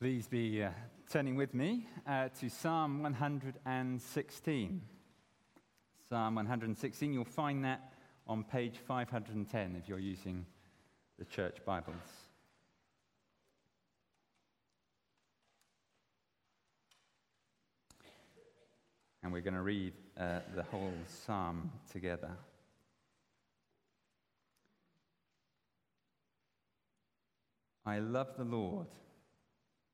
Please be uh, turning with me uh, to Psalm 116. Psalm 116, you'll find that on page 510 if you're using the church Bibles. And we're going to read uh, the whole psalm together. I love the Lord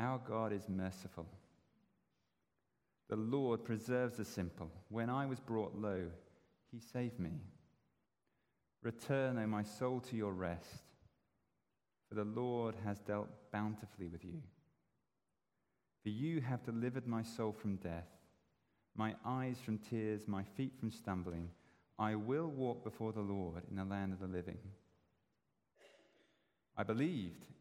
our God is merciful. The Lord preserves the simple. When I was brought low, he saved me. Return, O my soul, to your rest, for the Lord has dealt bountifully with you. For you have delivered my soul from death, my eyes from tears, my feet from stumbling. I will walk before the Lord in the land of the living. I believed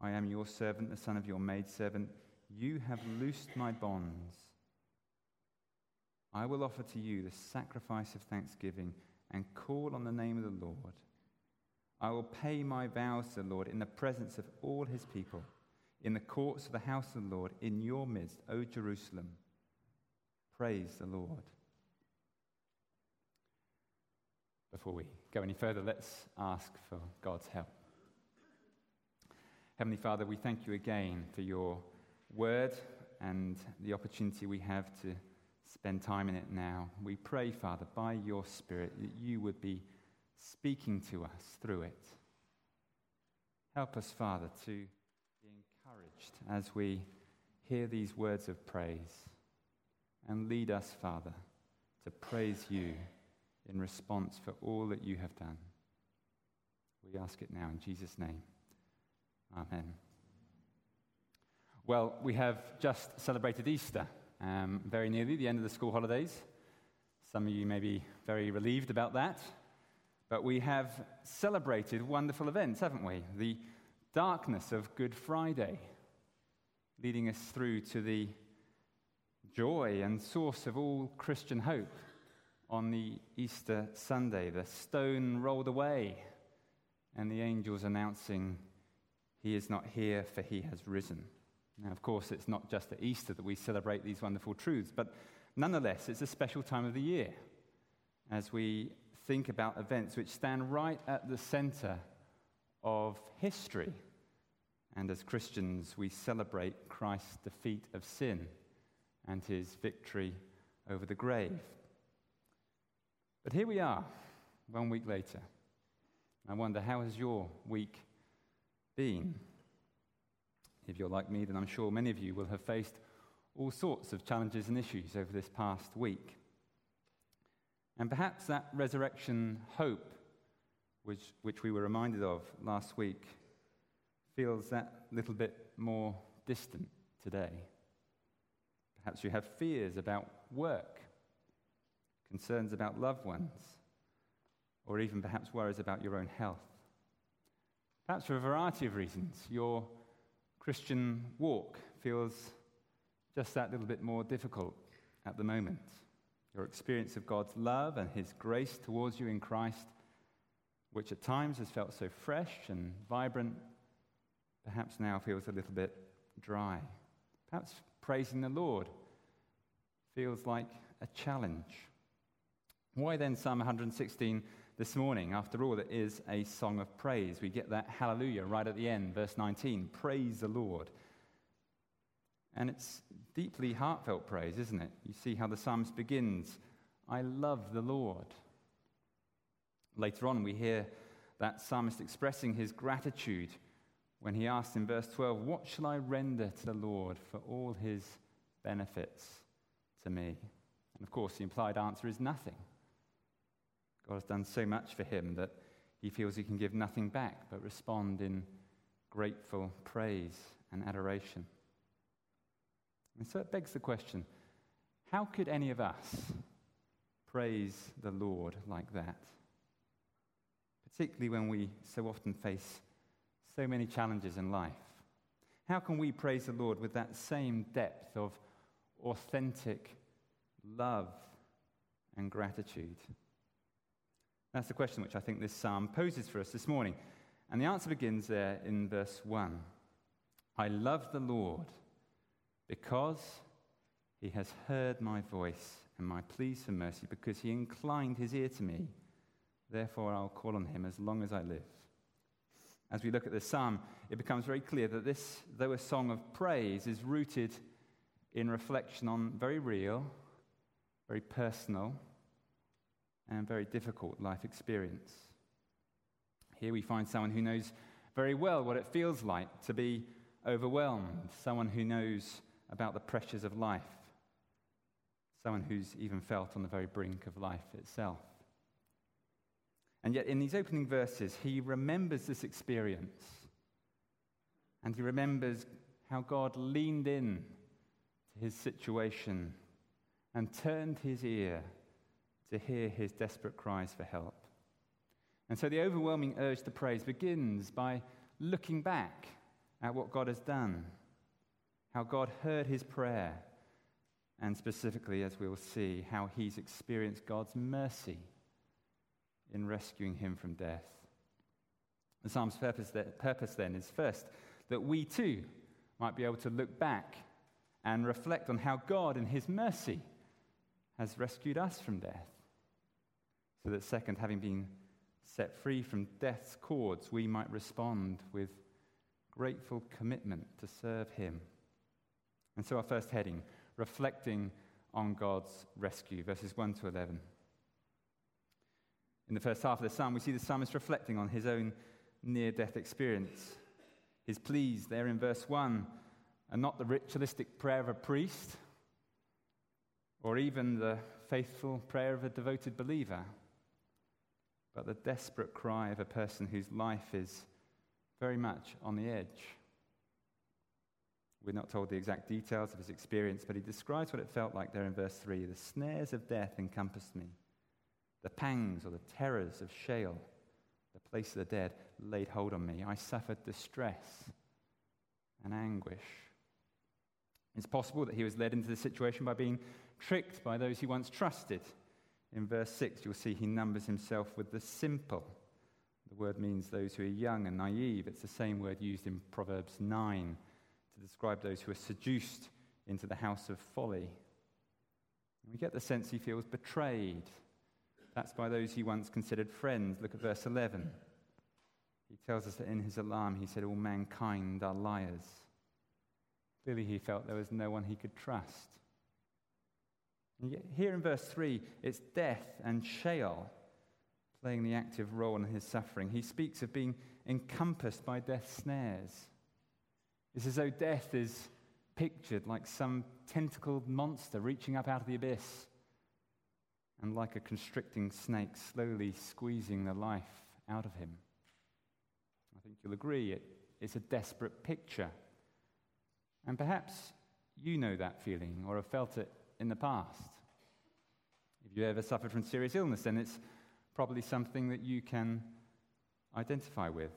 I am your servant, the son of your maidservant. You have loosed my bonds. I will offer to you the sacrifice of thanksgiving and call on the name of the Lord. I will pay my vows to the Lord in the presence of all his people, in the courts of the house of the Lord, in your midst, O Jerusalem. Praise the Lord. Before we go any further, let's ask for God's help. Heavenly Father, we thank you again for your word and the opportunity we have to spend time in it now. We pray, Father, by your Spirit, that you would be speaking to us through it. Help us, Father, to be encouraged as we hear these words of praise. And lead us, Father, to praise you in response for all that you have done. We ask it now in Jesus' name. Amen. Well, we have just celebrated Easter, um, very nearly the end of the school holidays. Some of you may be very relieved about that. But we have celebrated wonderful events, haven't we? The darkness of Good Friday, leading us through to the joy and source of all Christian hope on the Easter Sunday, the stone rolled away, and the angels announcing he is not here, for he has risen. Now, of course, it's not just at Easter that we celebrate these wonderful truths, but nonetheless, it's a special time of the year as we think about events which stand right at the center of history. And as Christians, we celebrate Christ's defeat of sin and his victory over the grave. But here we are, one week later. I wonder, how has your week been. If you're like me, then I'm sure many of you will have faced all sorts of challenges and issues over this past week. And perhaps that resurrection hope, which, which we were reminded of last week, feels that little bit more distant today. Perhaps you have fears about work, concerns about loved ones, or even perhaps worries about your own health. Perhaps for a variety of reasons. Your Christian walk feels just that little bit more difficult at the moment. Your experience of God's love and His grace towards you in Christ, which at times has felt so fresh and vibrant, perhaps now feels a little bit dry. Perhaps praising the Lord feels like a challenge. Why then Psalm 116 this morning. After all, it is a song of praise. We get that hallelujah right at the end, verse 19. Praise the Lord. And it's deeply heartfelt praise, isn't it? You see how the psalmist begins I love the Lord. Later on, we hear that psalmist expressing his gratitude when he asks in verse 12, What shall I render to the Lord for all his benefits to me? And of course, the implied answer is nothing. God has done so much for him that he feels he can give nothing back but respond in grateful praise and adoration. And so it begs the question how could any of us praise the Lord like that? Particularly when we so often face so many challenges in life. How can we praise the Lord with that same depth of authentic love and gratitude? That's the question which I think this psalm poses for us this morning. And the answer begins there in verse 1. I love the Lord because he has heard my voice and my pleas for mercy, because he inclined his ear to me. Therefore, I'll call on him as long as I live. As we look at this psalm, it becomes very clear that this, though a song of praise, is rooted in reflection on very real, very personal, and very difficult life experience. Here we find someone who knows very well what it feels like to be overwhelmed, someone who knows about the pressures of life, someone who's even felt on the very brink of life itself. And yet, in these opening verses, he remembers this experience. And he remembers how God leaned in to his situation and turned his ear to hear his desperate cries for help. And so the overwhelming urge to praise begins by looking back at what God has done, how God heard his prayer, and specifically, as we'll see, how he's experienced God's mercy in rescuing him from death. The psalm's purpose, purpose then is first that we too might be able to look back and reflect on how God, in his mercy, has rescued us from death. So that, second, having been set free from death's cords, we might respond with grateful commitment to serve him. And so, our first heading reflecting on God's rescue, verses 1 to 11. In the first half of the psalm, we see the psalmist reflecting on his own near death experience. His pleas there in verse 1 are not the ritualistic prayer of a priest or even the faithful prayer of a devoted believer but the desperate cry of a person whose life is very much on the edge. We're not told the exact details of his experience, but he describes what it felt like there in verse 3 The snares of death encompassed me, the pangs or the terrors of Sheol, the place of the dead, laid hold on me. I suffered distress and anguish. It's possible that he was led into this situation by being tricked by those he once trusted in verse 6, you'll see he numbers himself with the simple. The word means those who are young and naive. It's the same word used in Proverbs 9 to describe those who are seduced into the house of folly. we get the sense he feels betrayed. That's by those he once considered friends. Look at verse 11. He tells us that in his alarm he said, All mankind are liars. Clearly, he felt there was no one he could trust. Here in verse 3, it's death and Sheol playing the active role in his suffering. He speaks of being encompassed by death's snares. It's as though death is pictured like some tentacled monster reaching up out of the abyss and like a constricting snake slowly squeezing the life out of him. I think you'll agree it, it's a desperate picture. And perhaps you know that feeling or have felt it in the past. If you ever suffered from serious illness, then it's probably something that you can identify with.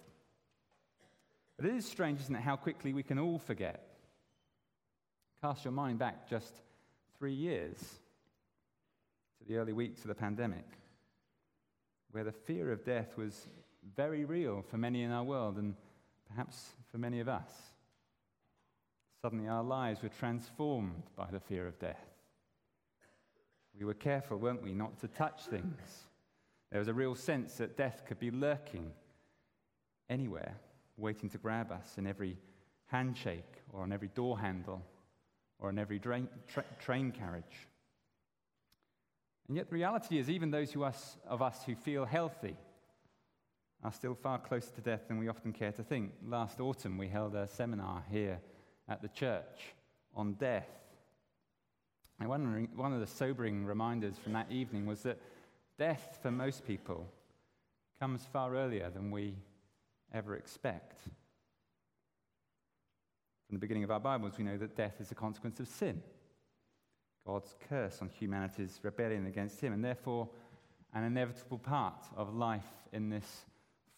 But it is strange, isn't it, how quickly we can all forget. Cast your mind back just three years to the early weeks of the pandemic, where the fear of death was very real for many in our world and perhaps for many of us. Suddenly, our lives were transformed by the fear of death. We were careful, weren't we, not to touch things. There was a real sense that death could be lurking anywhere, waiting to grab us in every handshake or on every door handle or in every drain, tra- train carriage. And yet, the reality is, even those us, of us who feel healthy are still far closer to death than we often care to think. Last autumn, we held a seminar here at the church on death. And one, one of the sobering reminders from that evening was that death, for most people, comes far earlier than we ever expect. From the beginning of our Bibles, we know that death is a consequence of sin. God's curse on humanity's rebellion against Him, and therefore an inevitable part of life in this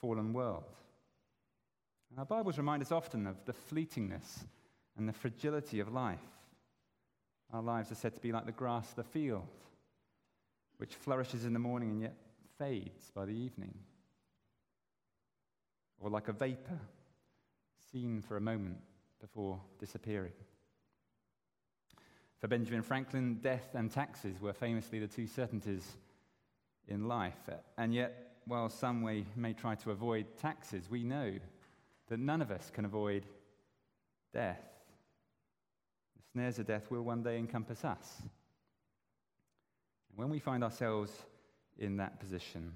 fallen world. And our Bibles remind us often of the fleetingness and the fragility of life. Our lives are said to be like the grass of the field, which flourishes in the morning and yet fades by the evening. Or like a vapor seen for a moment before disappearing. For Benjamin Franklin, death and taxes were famously the two certainties in life. And yet, while some way may try to avoid taxes, we know that none of us can avoid death. Snares of death will one day encompass us. And when we find ourselves in that position,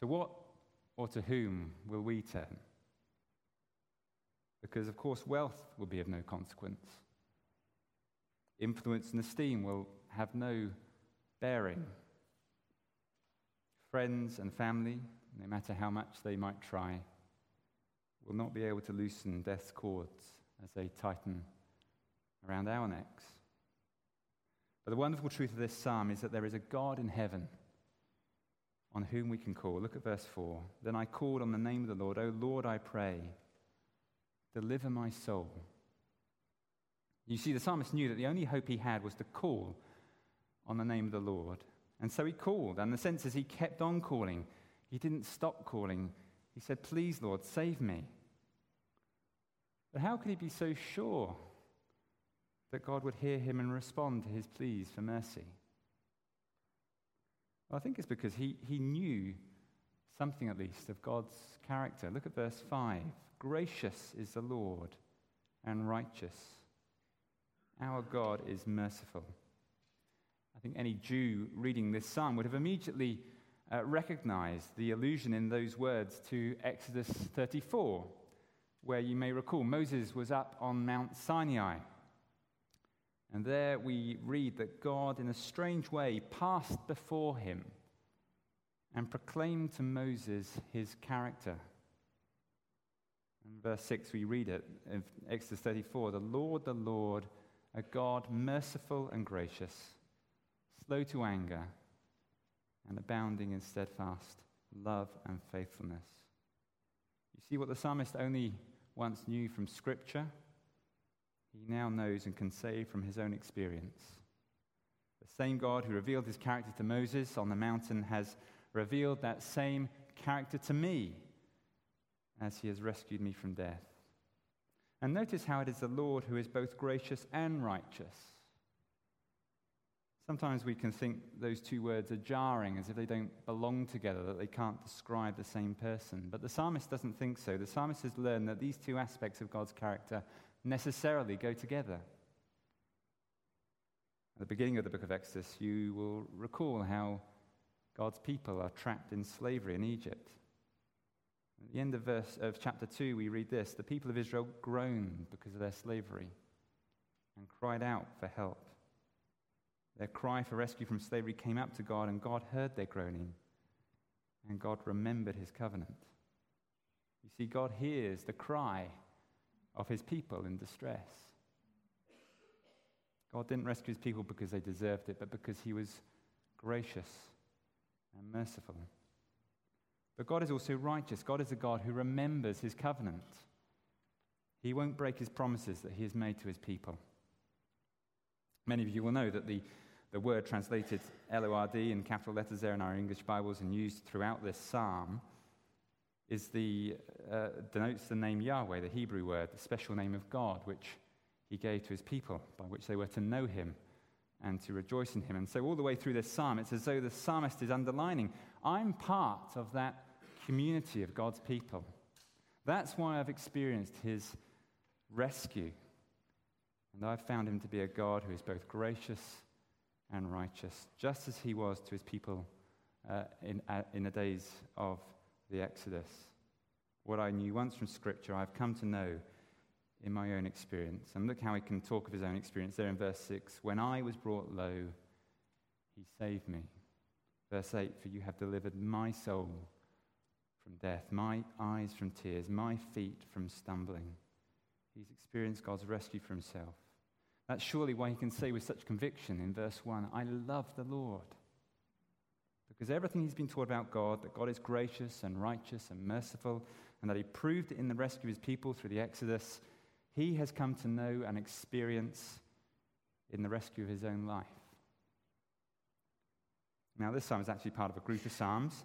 to what or to whom will we turn? Because, of course, wealth will be of no consequence. Influence and esteem will have no bearing. Friends and family, no matter how much they might try, will not be able to loosen death's cords as they tighten around our necks. But the wonderful truth of this psalm is that there is a God in heaven on whom we can call. Look at verse 4. Then I called on the name of the Lord. O Lord, I pray, deliver my soul. You see, the psalmist knew that the only hope he had was to call on the name of the Lord. And so he called, and the sense is he kept on calling. He didn't stop calling. He said, Please, Lord, save me. But how could he be so sure that God would hear him and respond to his pleas for mercy? Well, I think it's because he, he knew something at least of God's character. Look at verse 5. Gracious is the Lord and righteous. Our God is merciful. I think any Jew reading this psalm would have immediately uh, recognized the allusion in those words to Exodus 34, where you may recall Moses was up on Mount Sinai. And there we read that God, in a strange way, passed before him and proclaimed to Moses his character. In verse 6, we read it in Exodus 34 The Lord, the Lord, a God merciful and gracious, slow to anger, and abounding in steadfast love and faithfulness. You see what the psalmist only once knew from Scripture, he now knows and can say from his own experience. The same God who revealed his character to Moses on the mountain has revealed that same character to me as he has rescued me from death. And notice how it is the Lord who is both gracious and righteous. Sometimes we can think those two words are jarring, as if they don't belong together, that they can't describe the same person. But the psalmist doesn't think so. The psalmist has learned that these two aspects of God's character necessarily go together. At the beginning of the book of Exodus, you will recall how God's people are trapped in slavery in Egypt. At the end of, verse, of chapter 2, we read this The people of Israel groaned because of their slavery and cried out for help. Their cry for rescue from slavery came up to God, and God heard their groaning, and God remembered his covenant. You see, God hears the cry of his people in distress. God didn't rescue his people because they deserved it, but because he was gracious and merciful. But God is also righteous. God is a God who remembers his covenant. He won't break his promises that he has made to his people. Many of you will know that the, the word translated L O R D in capital letters there in our English Bibles and used throughout this psalm is the, uh, denotes the name Yahweh, the Hebrew word, the special name of God, which he gave to his people, by which they were to know him and to rejoice in him. And so, all the way through this psalm, it's as though the psalmist is underlining I'm part of that community of God's people. That's why I've experienced his rescue And I've found him to be a God who is both gracious and righteous, just as he was to his people uh, in, uh, in the days of the Exodus. What I knew once from Scripture, I've come to know in my own experience. And look how he can talk of his own experience there in verse 6. When I was brought low, he saved me. Verse 8 For you have delivered my soul from death, my eyes from tears, my feet from stumbling. He's experienced God's rescue for himself. That's surely why he can say with such conviction in verse 1 I love the Lord. Because everything he's been taught about God, that God is gracious and righteous and merciful, and that he proved it in the rescue of his people through the Exodus, he has come to know and experience in the rescue of his own life. Now, this psalm is actually part of a group of psalms,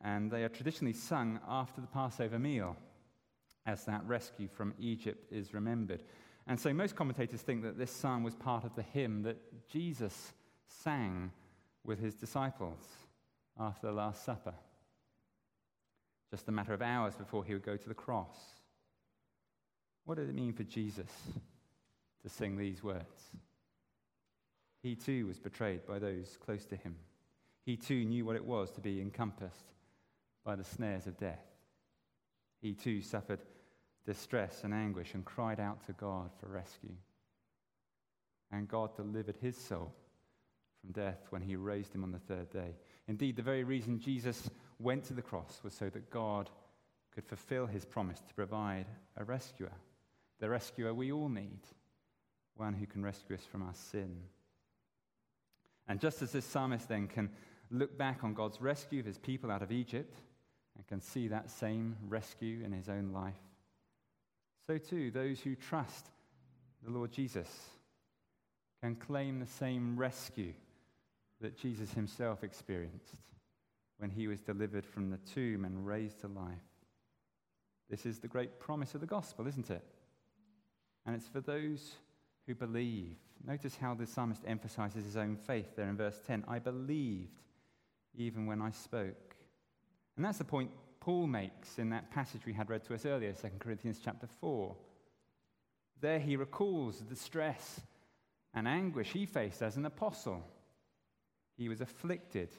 and they are traditionally sung after the Passover meal as that rescue from Egypt is remembered. And so most commentators think that this psalm was part of the hymn that Jesus sang with his disciples after the Last Supper, just a matter of hours before he would go to the cross. What did it mean for Jesus to sing these words? He too was betrayed by those close to him. He too knew what it was to be encompassed by the snares of death. He too suffered distress and anguish and cried out to God for rescue. And God delivered his soul from death when he raised him on the third day. Indeed, the very reason Jesus went to the cross was so that God could fulfill his promise to provide a rescuer, the rescuer we all need, one who can rescue us from our sin. And just as this psalmist then can look back on God's rescue of his people out of Egypt and can see that same rescue in his own life, so too those who trust the Lord Jesus can claim the same rescue that Jesus himself experienced when he was delivered from the tomb and raised to life. This is the great promise of the gospel, isn't it? And it's for those who believe. Notice how the psalmist emphasizes his own faith there in verse 10. I believed even when I spoke. And that's the point Paul makes in that passage we had read to us earlier, 2 Corinthians chapter 4. There he recalls the stress and anguish he faced as an apostle. He was afflicted,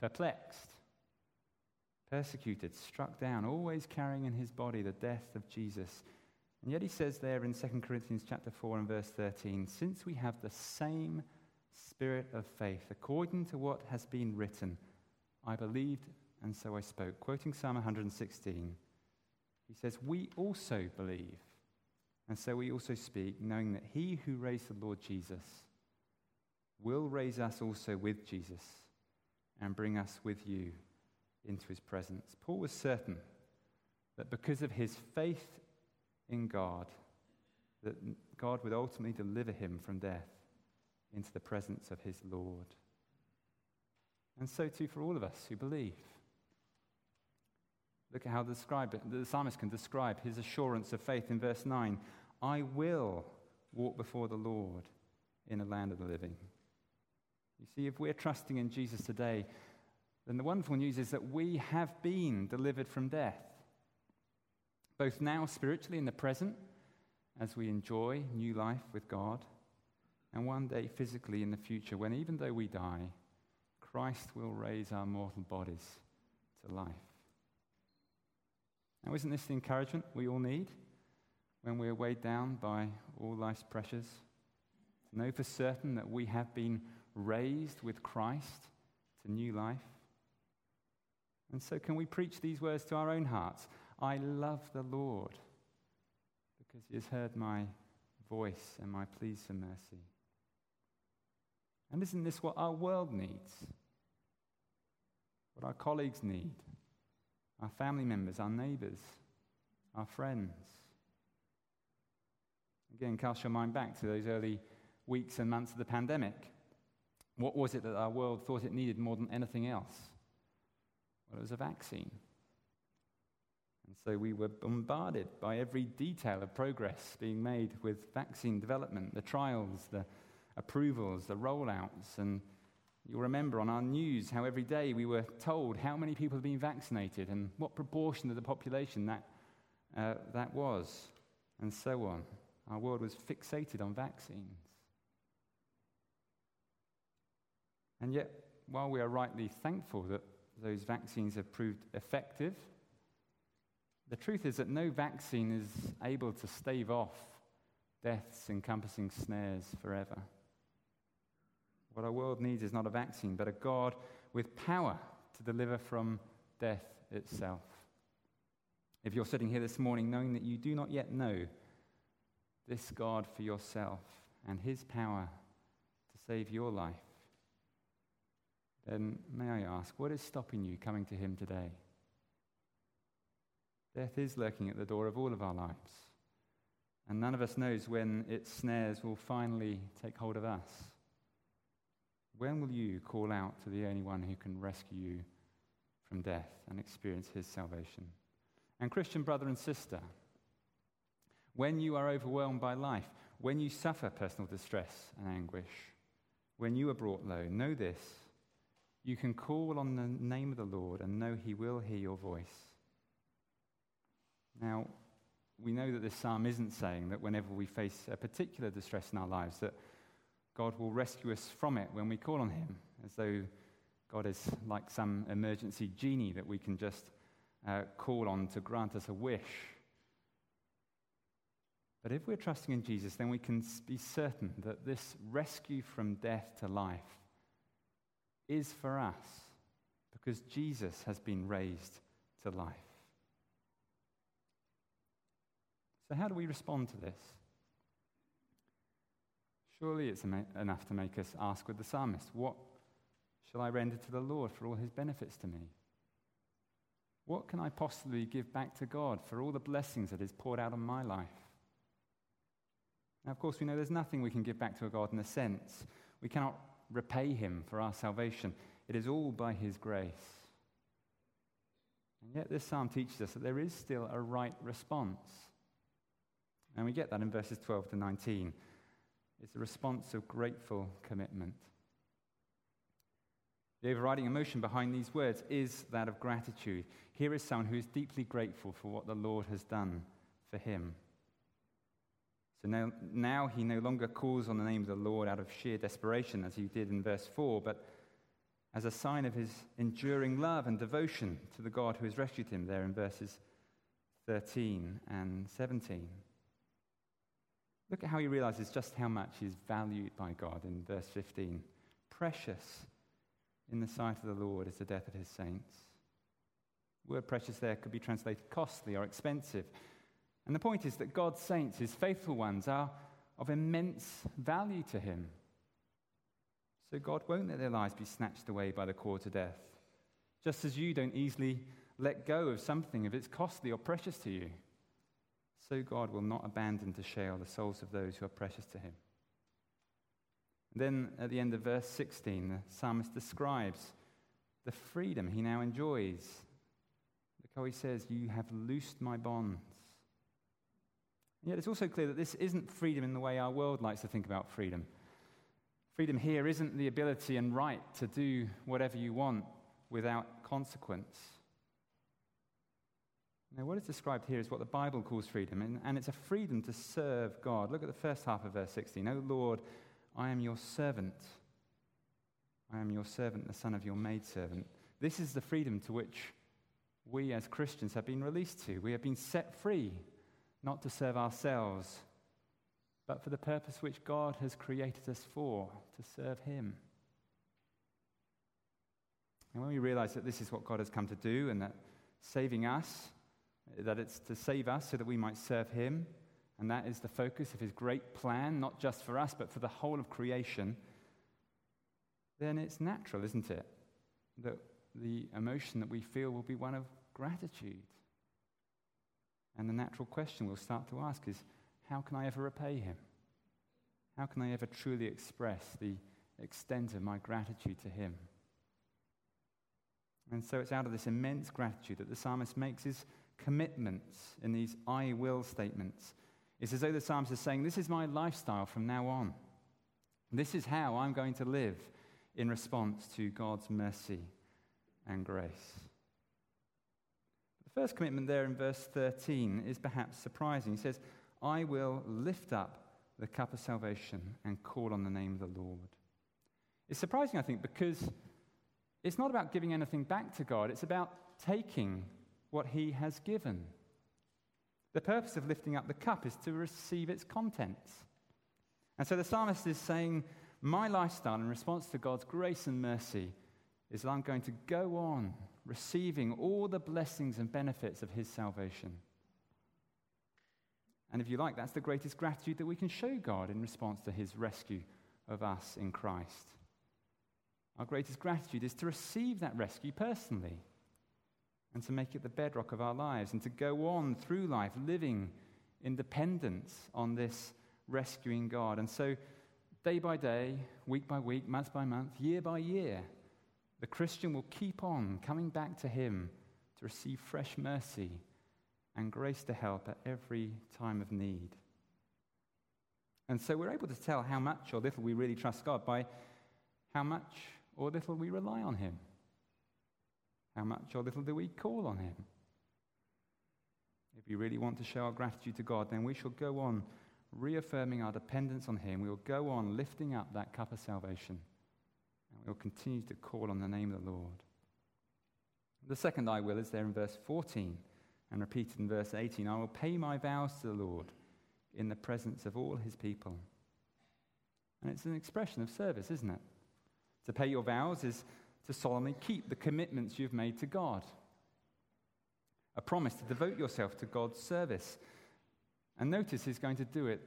perplexed, persecuted, struck down, always carrying in his body the death of Jesus. And yet he says there in 2 Corinthians chapter 4 and verse 13, since we have the same spirit of faith, according to what has been written, I believed and so I spoke. Quoting Psalm 116, he says, We also believe, and so we also speak, knowing that he who raised the Lord Jesus will raise us also with Jesus and bring us with you into his presence. Paul was certain that because of his faith in God, that God would ultimately deliver him from death into the presence of his Lord. And so too for all of us who believe. Look at how the, the psalmist can describe his assurance of faith in verse 9 I will walk before the Lord in the land of the living. You see, if we're trusting in Jesus today, then the wonderful news is that we have been delivered from death, both now spiritually in the present, as we enjoy new life with God, and one day physically in the future, when even though we die, Christ will raise our mortal bodies to life. Now, isn't this the encouragement we all need when we're weighed down by all life's pressures? To know for certain that we have been raised with Christ to new life? And so, can we preach these words to our own hearts? I love the Lord because he has heard my voice and my pleas for mercy. And isn't this what our world needs? What our colleagues need? our family members, our neighbors, our friends. Again, cast your mind back to those early weeks and months of the pandemic. What was it that our world thought it needed more than anything else? Well, it was a vaccine. And so we were bombarded by every detail of progress being made with vaccine development, the trials, the approvals, the rollouts, and You'll remember on our news how every day we were told how many people had been vaccinated and what proportion of the population that, uh, that was, and so on. Our world was fixated on vaccines. And yet, while we are rightly thankful that those vaccines have proved effective, the truth is that no vaccine is able to stave off death's encompassing snares forever. What our world needs is not a vaccine, but a God with power to deliver from death itself. If you're sitting here this morning knowing that you do not yet know this God for yourself and his power to save your life, then may I ask, what is stopping you coming to him today? Death is lurking at the door of all of our lives, and none of us knows when its snares will finally take hold of us. When will you call out to the only one who can rescue you from death and experience his salvation? And, Christian brother and sister, when you are overwhelmed by life, when you suffer personal distress and anguish, when you are brought low, know this you can call on the name of the Lord and know he will hear your voice. Now, we know that this psalm isn't saying that whenever we face a particular distress in our lives, that God will rescue us from it when we call on him, as though God is like some emergency genie that we can just uh, call on to grant us a wish. But if we're trusting in Jesus, then we can be certain that this rescue from death to life is for us because Jesus has been raised to life. So, how do we respond to this? Surely it's enough to make us ask with the psalmist, What shall I render to the Lord for all his benefits to me? What can I possibly give back to God for all the blessings that He's poured out on my life? Now, of course, we know there's nothing we can give back to God in a sense. We cannot repay him for our salvation. It is all by his grace. And yet, this psalm teaches us that there is still a right response. And we get that in verses 12 to 19. It's a response of grateful commitment. The overriding emotion behind these words is that of gratitude. Here is someone who is deeply grateful for what the Lord has done for him. So now, now he no longer calls on the name of the Lord out of sheer desperation, as he did in verse 4, but as a sign of his enduring love and devotion to the God who has rescued him, there in verses 13 and 17. Look at how he realizes just how much he's valued by God in verse 15. Precious in the sight of the Lord is the death of his saints. The word precious there could be translated costly or expensive. And the point is that God's saints, his faithful ones, are of immense value to him. So God won't let their lives be snatched away by the cord to death, just as you don't easily let go of something if it's costly or precious to you. So God will not abandon to Sheol the souls of those who are precious to him. And then at the end of verse 16, the psalmist describes the freedom he now enjoys. Look how he says, You have loosed my bonds. And yet it's also clear that this isn't freedom in the way our world likes to think about freedom. Freedom here isn't the ability and right to do whatever you want without consequence. Now, what is described here is what the Bible calls freedom, and, and it's a freedom to serve God. Look at the first half of verse 16. O Lord, I am your servant. I am your servant, the son of your maidservant. This is the freedom to which we as Christians have been released to. We have been set free not to serve ourselves, but for the purpose which God has created us for, to serve Him. And when we realize that this is what God has come to do and that saving us, that it's to save us so that we might serve Him, and that is the focus of His great plan, not just for us, but for the whole of creation, then it's natural, isn't it, that the emotion that we feel will be one of gratitude. And the natural question we'll start to ask is how can I ever repay him? How can I ever truly express the extent of my gratitude to him? And so it's out of this immense gratitude that the psalmist makes his commitments in these I will statements. It's as though the psalmist is saying, This is my lifestyle from now on. This is how I'm going to live in response to God's mercy and grace first commitment there in verse 13 is perhaps surprising. He says, I will lift up the cup of salvation and call on the name of the Lord. It's surprising, I think, because it's not about giving anything back to God, it's about taking what He has given. The purpose of lifting up the cup is to receive its contents. And so the psalmist is saying, My lifestyle in response to God's grace and mercy is that I'm going to go on receiving all the blessings and benefits of His salvation. And if you like, that's the greatest gratitude that we can show God in response to His rescue of us in Christ. Our greatest gratitude is to receive that rescue personally and to make it the bedrock of our lives and to go on through life living in dependence on this rescuing God. And so, day by day, week by week, month by month, year by year, the Christian will keep on coming back to Him to receive fresh mercy and grace to help at every time of need. And so we're able to tell how much or little we really trust God by how much or little we rely on Him. How much or little do we call on Him? If we really want to show our gratitude to God, then we shall go on reaffirming our dependence on Him. We will go on lifting up that cup of salvation. Will continue to call on the name of the Lord. The second I will is there in verse 14 and repeated in verse 18 I will pay my vows to the Lord in the presence of all his people. And it's an expression of service, isn't it? To pay your vows is to solemnly keep the commitments you've made to God. A promise to devote yourself to God's service. And notice he's going to do it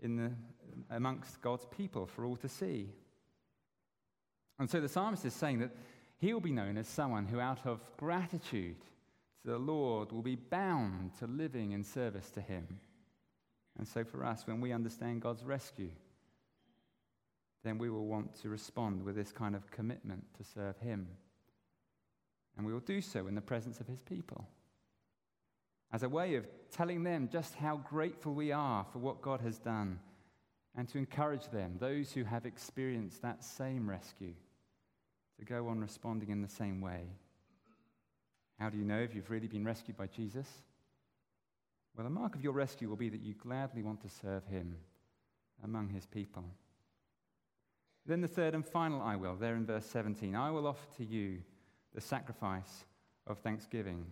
in the, amongst God's people for all to see. And so the psalmist is saying that he will be known as someone who, out of gratitude to the Lord, will be bound to living in service to him. And so for us, when we understand God's rescue, then we will want to respond with this kind of commitment to serve Him. And we will do so in the presence of His people. As a way of telling them just how grateful we are for what God has done, and to encourage them, those who have experienced that same rescue, to go on responding in the same way. How do you know if you've really been rescued by Jesus? Well, the mark of your rescue will be that you gladly want to serve Him among His people. Then the third and final I will, there in verse 17 I will offer to you the sacrifice of thanksgiving.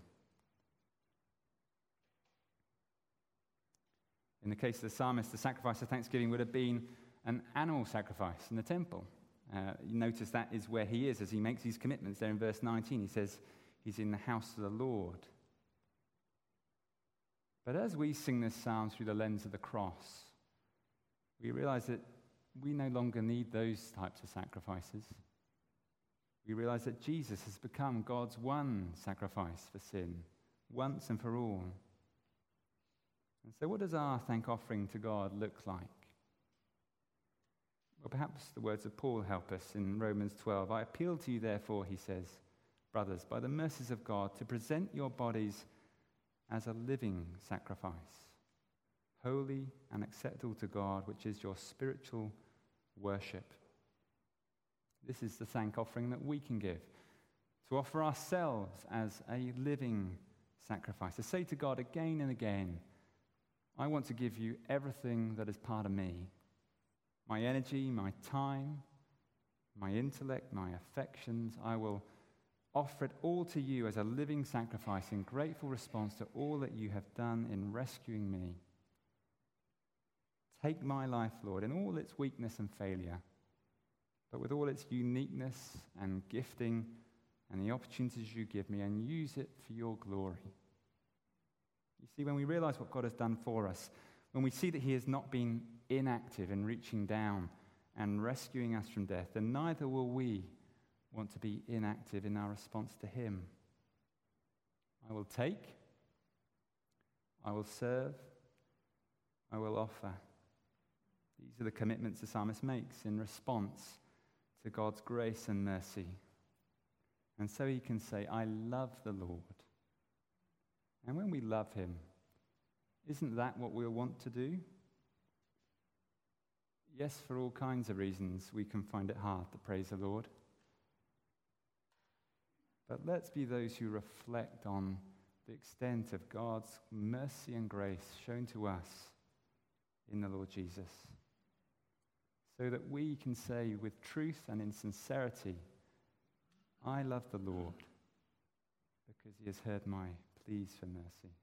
In the case of the psalmist, the sacrifice of thanksgiving would have been an animal sacrifice in the temple. Uh, you notice that is where he is as he makes these commitments. There in verse 19, he says he's in the house of the Lord. But as we sing this psalm through the lens of the cross, we realize that we no longer need those types of sacrifices. We realize that Jesus has become God's one sacrifice for sin, once and for all. And so, what does our thank offering to God look like? Well, perhaps the words of Paul help us in Romans 12. I appeal to you, therefore, he says, brothers, by the mercies of God, to present your bodies as a living sacrifice, holy and acceptable to God, which is your spiritual worship. This is the thank offering that we can give to offer ourselves as a living sacrifice, to say to God again and again, I want to give you everything that is part of me my energy, my time, my intellect, my affections. I will offer it all to you as a living sacrifice in grateful response to all that you have done in rescuing me. Take my life, Lord, in all its weakness and failure, but with all its uniqueness and gifting and the opportunities you give me, and use it for your glory. You see, when we realize what God has done for us, when we see that He has not been inactive in reaching down and rescuing us from death, then neither will we want to be inactive in our response to Him. I will take, I will serve, I will offer. These are the commitments the psalmist makes in response to God's grace and mercy. And so he can say, I love the Lord. And when we love him, isn't that what we'll want to do? Yes, for all kinds of reasons, we can find it hard to praise the Lord. But let's be those who reflect on the extent of God's mercy and grace shown to us in the Lord Jesus. So that we can say with truth and in sincerity, I love the Lord because he has heard my pleas for mercy.